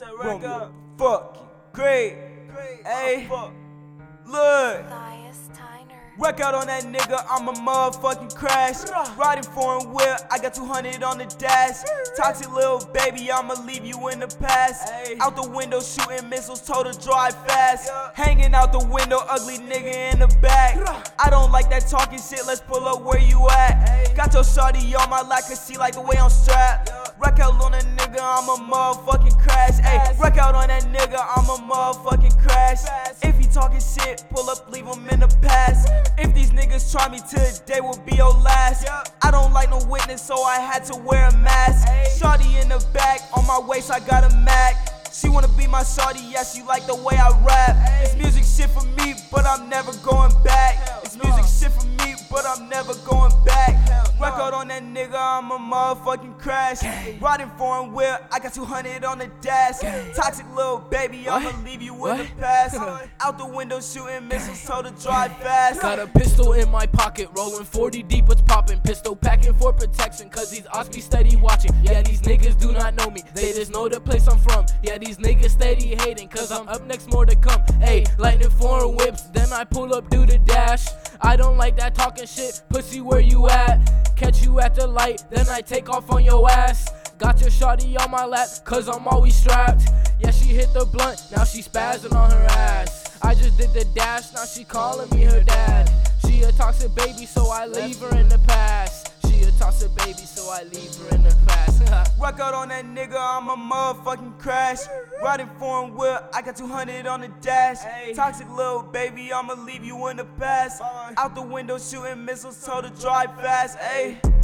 said, rack up. Fucking great. Hey, look. Tyner. Wreck out on that nigga, I'm a motherfucking crash. Riding foreign wheel, I got 200 on the dash. Toxic little baby, I'ma leave you in the past. Out the window, shooting missiles, told her drive fast. Hanging out the window, ugly nigga in the back. I don't like that talking shit, let's pull up where you at. Got your shawty on my lap, cause she like the way I'm strapped. Wreck out on that nigga, I'm a motherfucking crash. Ayy, wreck out on that nigga, I'm a motherfucking crash. If he talking shit, pull up, leave him in the past. If these niggas try me today, will be your last. I don't like no witness, so I had to wear a mask. Shawty in the back, on my waist, I got a Mac. She wanna be my shawty, yeah, she like the way I rap. It's music shit for me, but I'm never going back. It's music shit for me, but I'm never going back. Record on that nigga, I'm a motherfucking crash. Riding foreign wheel, I got 200 on the dash. Toxic little baby, I'ma leave you in the past. Out the window shooting missiles, told her drive fast. Got a pistol in my pocket, rolling 40 deep, what's popping? Pistol packing for protection, cause these odds be steady watching. Yeah, these niggas do not know me, they just know the place I'm from. Yeah, these niggas steady hating, cause I'm up next, more to come. Hey, lightning foreign whips, then I pull up, do the dash. I don't like that talking shit, pussy, where you at? Catch you at the light, then I take off on your ass. Got your shawty on my lap, cause I'm always strapped. Yeah, she hit the blunt, now she spazzing on her ass. I just did the dash, now she calling me her dad. She a toxic baby, so I leave her in the past. A baby, so I leave her in the past. Rock out on that nigga, I'm a motherfucking crash. Riding foreign wheel, I got 200 on the dash. Toxic little baby, I'ma leave you in the past. Out the window shooting missiles, told her drive fast. Ayy.